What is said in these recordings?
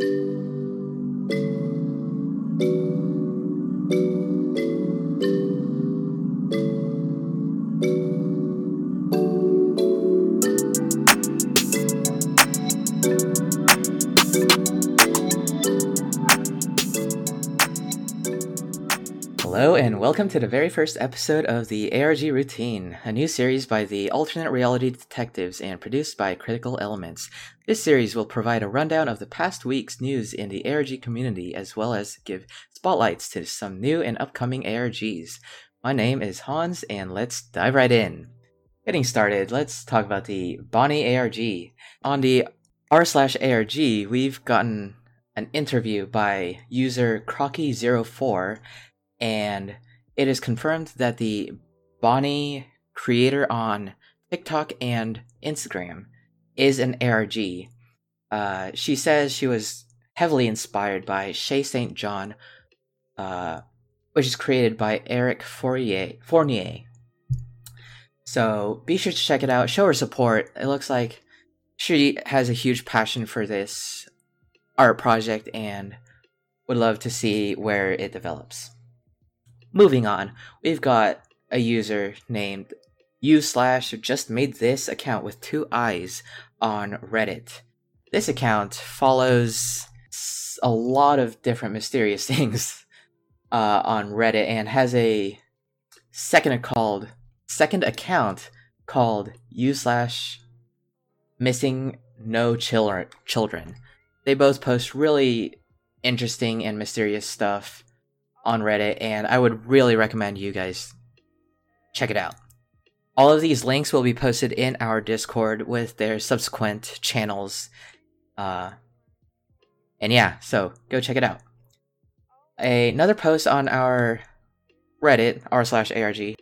Hello, welcome to the very first episode of the ARG Routine, a new series by the Alternate Reality Detectives and produced by Critical Elements. This series will provide a rundown of the past week's news in the ARG community, as well as give spotlights to some new and upcoming ARGs. My name is Hans, and let's dive right in. Getting started, let's talk about the Bonnie ARG. On the r slash ARG, we've gotten an interview by user Crocky04 and it is confirmed that the Bonnie creator on TikTok and Instagram is an ARG. Uh, she says she was heavily inspired by Shaye St. John, uh, which is created by Eric Fournier. Fournier. So be sure to check it out. Show her support. It looks like she has a huge passion for this art project and would love to see where it develops. Moving on, we've got a user named u slash just made this account with two eyes on Reddit. This account follows a lot of different mysterious things uh, on Reddit and has a second called second account called u slash missing no children children. They both post really interesting and mysterious stuff on Reddit, and I would really recommend you guys check it out. All of these links will be posted in our Discord with their subsequent channels. Uh, and yeah, so go check it out. Another post on our Reddit, r slash ARG,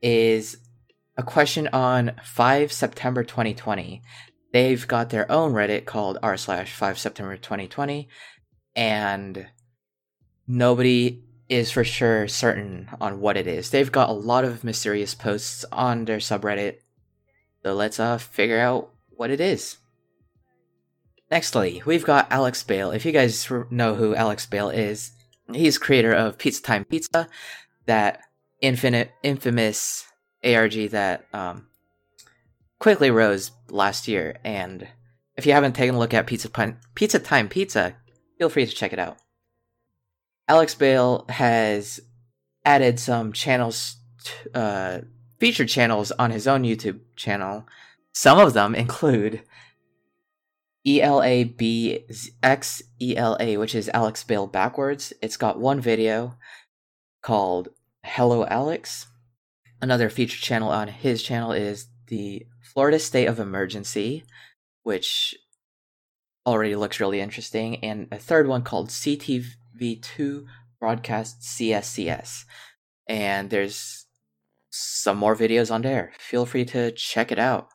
is a question on 5 September 2020. They've got their own Reddit called r slash 5 September 2020, and nobody is for sure certain on what it is. They've got a lot of mysterious posts on their subreddit. So let's uh figure out what it is. Nextly, we've got Alex Bale. If you guys know who Alex Bale is, he's creator of Pizza Time Pizza, that infinite infamous ARG that um, quickly rose last year. And if you haven't taken a look at Pizza, Pizza Time Pizza, feel free to check it out. Alex Bale has added some channels, uh, featured channels on his own YouTube channel. Some of them include ELABXELA, which is Alex Bale backwards. It's got one video called Hello Alex. Another featured channel on his channel is the Florida State of Emergency, which already looks really interesting, and a third one called CTV V2 broadcast CSCS. And there's some more videos on there. Feel free to check it out.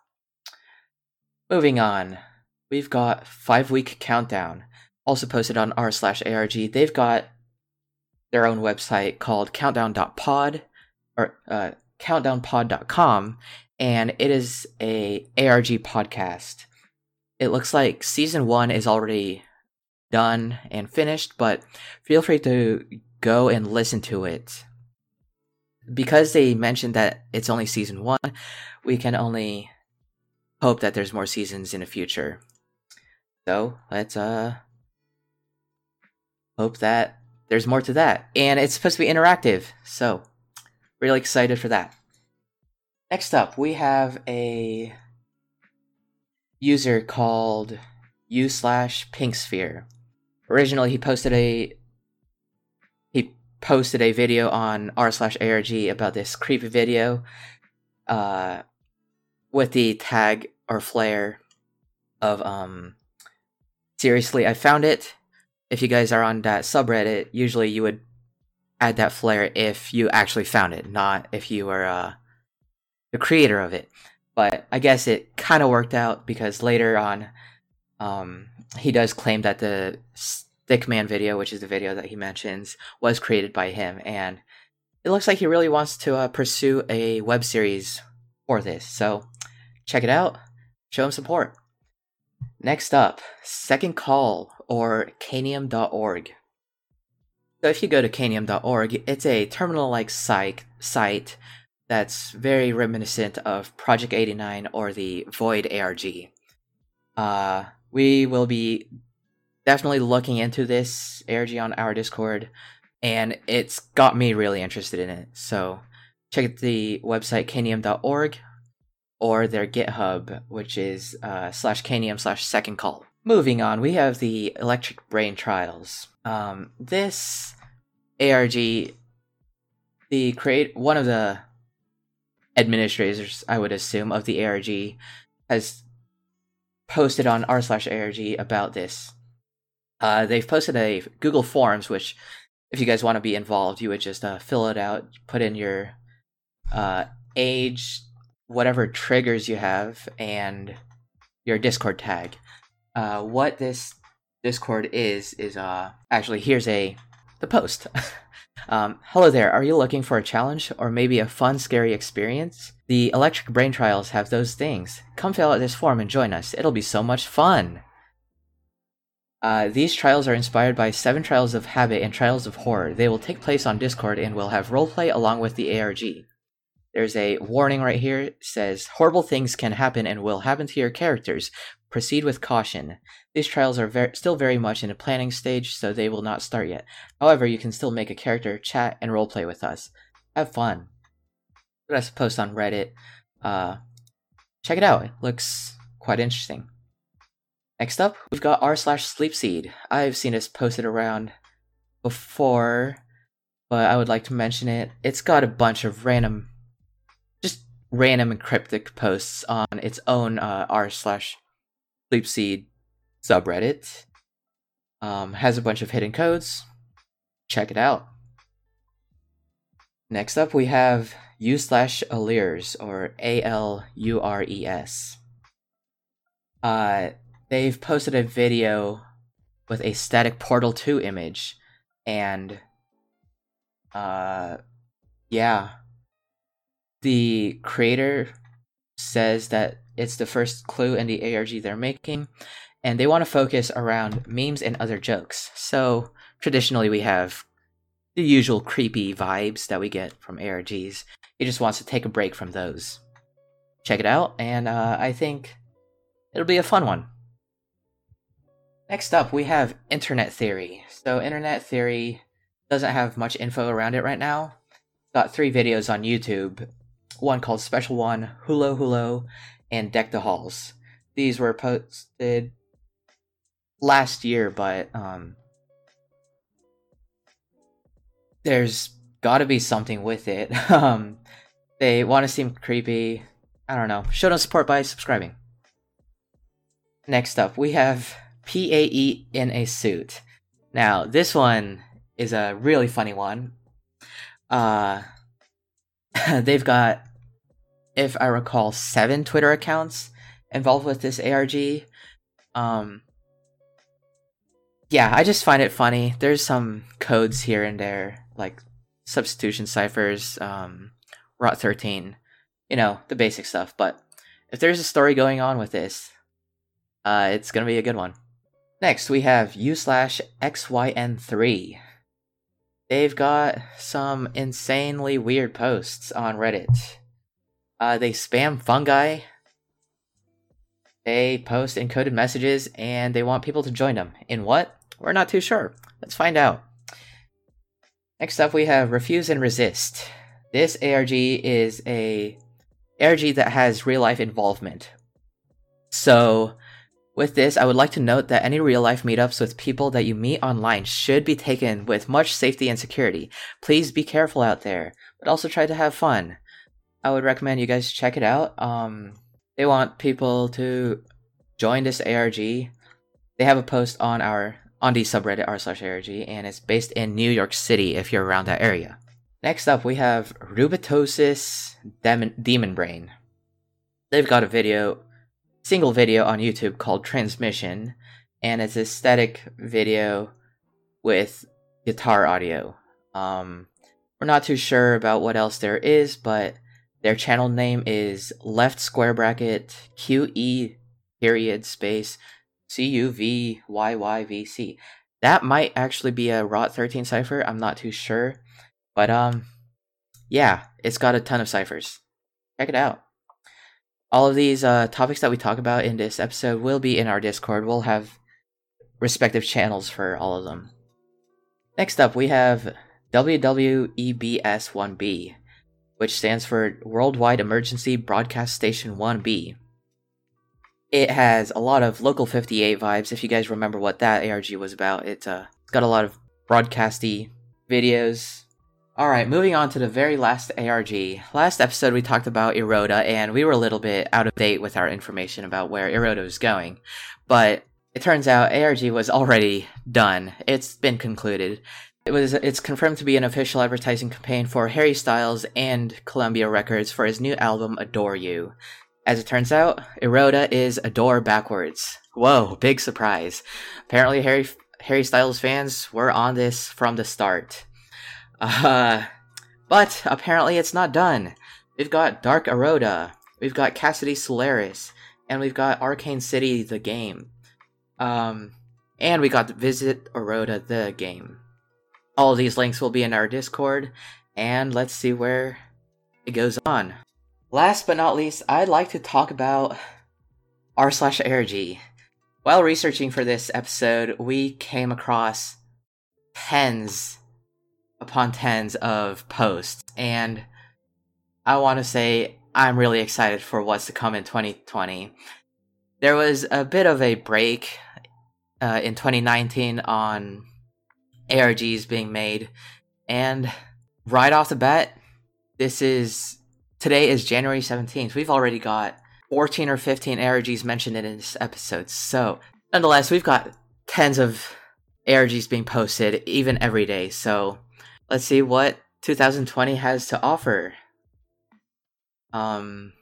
Moving on, we've got five week countdown, also posted on r slash arg. They've got their own website called countdown.pod or uh, countdownpod.com, and it is a ARG podcast. It looks like season one is already done and finished, but feel free to go and listen to it. Because they mentioned that it's only season one, we can only hope that there's more seasons in the future. So let's uh hope that there's more to that. And it's supposed to be interactive, so really excited for that. Next up, we have a user called u slash pinksphere originally he posted a he posted a video on r slash arg about this creepy video uh with the tag or flare of um seriously i found it. If you guys are on that subreddit usually you would add that flare if you actually found it not if you were uh the creator of it. But i guess it kind of worked out because later on um he does claim that the Stickman video, which is the video that he mentions, was created by him, and it looks like he really wants to uh, pursue a web series for this. So check it out, show him support. Next up, Second Call or Canium.org. So if you go to Canium.org, it's a terminal-like site site that's very reminiscent of Project 89 or the Void ARG. Uh, we will be definitely looking into this ARG on our Discord, and it's got me really interested in it. So check the website canium.org or their GitHub, which is uh, slash canium slash second call. Moving on, we have the Electric Brain Trials. Um, this ARG, the create one of the administrators, I would assume, of the ARG has posted on r slash ARG about this. Uh, they've posted a Google Forms, which, if you guys want to be involved, you would just uh, fill it out, put in your uh, age, whatever triggers you have, and your Discord tag. Uh, what this Discord is is uh actually here's a the post. um, hello there. Are you looking for a challenge or maybe a fun, scary experience? The Electric Brain Trials have those things. Come fill out this form and join us. It'll be so much fun. Uh, these trials are inspired by seven trials of habit and trials of horror. They will take place on Discord and will have roleplay along with the ARG. There's a warning right here. It says horrible things can happen and will happen to your characters. Proceed with caution. These trials are ver- still very much in a planning stage, so they will not start yet. However, you can still make a character, chat, and roleplay with us. Have fun. That's a post on Reddit. Uh, check it out. It looks quite interesting. Next up, we've got r slash sleepseed. I've seen this posted around before, but I would like to mention it. It's got a bunch of random, just random and cryptic posts on its own uh, r slash sleepseed subreddit. Um, has a bunch of hidden codes. Check it out. Next up, we have u slash allures or A L U R E S. Uh, they've posted a video with a static Portal 2 image, and uh, yeah, the creator says that it's the first clue in the ARG they're making, and they want to focus around memes and other jokes. So traditionally, we have the usual creepy vibes that we get from ARGs. He just wants to take a break from those. Check it out, and uh, I think it'll be a fun one. Next up, we have Internet Theory. So, Internet Theory doesn't have much info around it right now. Got three videos on YouTube. One called Special One, Hulo Hulo, and Deck the Halls. These were posted last year, but um, there's got to be something with it. um, they want to seem creepy. I don't know. Show them support by subscribing. Next up, we have PAE in a suit. Now, this one is a really funny one. Uh, they've got, if I recall, seven Twitter accounts involved with this ARG. Um, yeah, I just find it funny. There's some codes here and there, like substitution ciphers, um, Rot 13, you know, the basic stuff. But if there's a story going on with this, uh, it's gonna be a good one. Next, we have u slash xyn3. They've got some insanely weird posts on Reddit. Uh, they spam fungi. They post encoded messages and they want people to join them. In what? We're not too sure. Let's find out. Next up, we have Refuse and Resist. This ARG is a ARG that has real life involvement. So, with this, I would like to note that any real life meetups with people that you meet online should be taken with much safety and security. Please be careful out there, but also try to have fun. I would recommend you guys check it out. Um, they want people to join this ARG. They have a post on our on the subreddit r slash ARG, and it's based in New York City if you're around that area. Next up, we have Rubetosis Demon, Demon Brain. They've got a video, single video on YouTube called Transmission, and it's a static video with guitar audio. Um, we're not too sure about what else there is, but their channel name is left square bracket QE period space C U V Y Y V C. That might actually be a ROT 13 cipher. I'm not too sure. But um yeah, it's got a ton of ciphers. Check it out. All of these uh, topics that we talk about in this episode will be in our Discord. We'll have respective channels for all of them. Next up, we have WWEBS1B, which stands for Worldwide Emergency Broadcast Station 1B. It has a lot of Local 58 vibes. If you guys remember what that ARG was about, it's uh, got a lot of broadcasty videos. All right, moving on to the very last ARG. Last episode, we talked about Eroda, and we were a little bit out of date with our information about where Eroda was going. But it turns out ARG was already done. It's been concluded. It was it's confirmed to be an official advertising campaign for Harry Styles and Columbia Records for his new album Adore You. As it turns out, Eroda is Adore backwards. Whoa, big surprise. Apparently Harry Harry Styles fans were on this from the start. Uh, but apparently it's not done. We've got Dark Eroda, we've got Cassidy Solaris, and we've got Arcane City the game. Um, and we got Visit Eroda the game. All of these links will be in our Discord, and let's see where it goes on. Last but not least, I'd like to talk about r slash ARG. While researching for this episode, we came across tens upon tens of posts, and I want to say I'm really excited for what's to come in 2020. There was a bit of a break uh, in 2019 on ARGs being made. And right off the bat, this is today is January 17th. We've already got 14 or 15 ARGs mentioned in this episode. So, nonetheless, we've got tens of ARGs being posted even every day. So, let's see what 2020 has to offer. Um,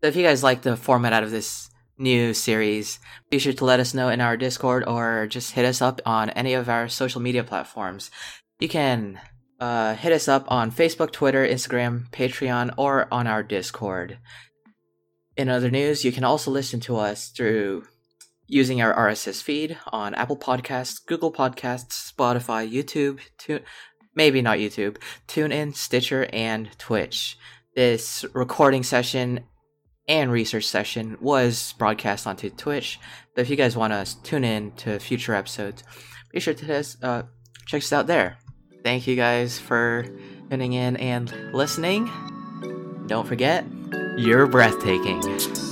so if you guys like the format out of this new series, be sure to let us know in our Discord or just hit us up on any of our social media platforms. You can uh, hit us up on Facebook, Twitter, Instagram, Patreon, or on our Discord. In other news, you can also listen to us through using our RSS feed on Apple Podcasts, Google Podcasts, Spotify, YouTube, tune, maybe not YouTube, TuneIn, Stitcher, and Twitch. This recording session and research session was broadcast onto Twitch. But if you guys want to tune in to future episodes, be sure to uh, check us out there. Thank you guys for tuning in and listening. Don't forget, you're breathtaking.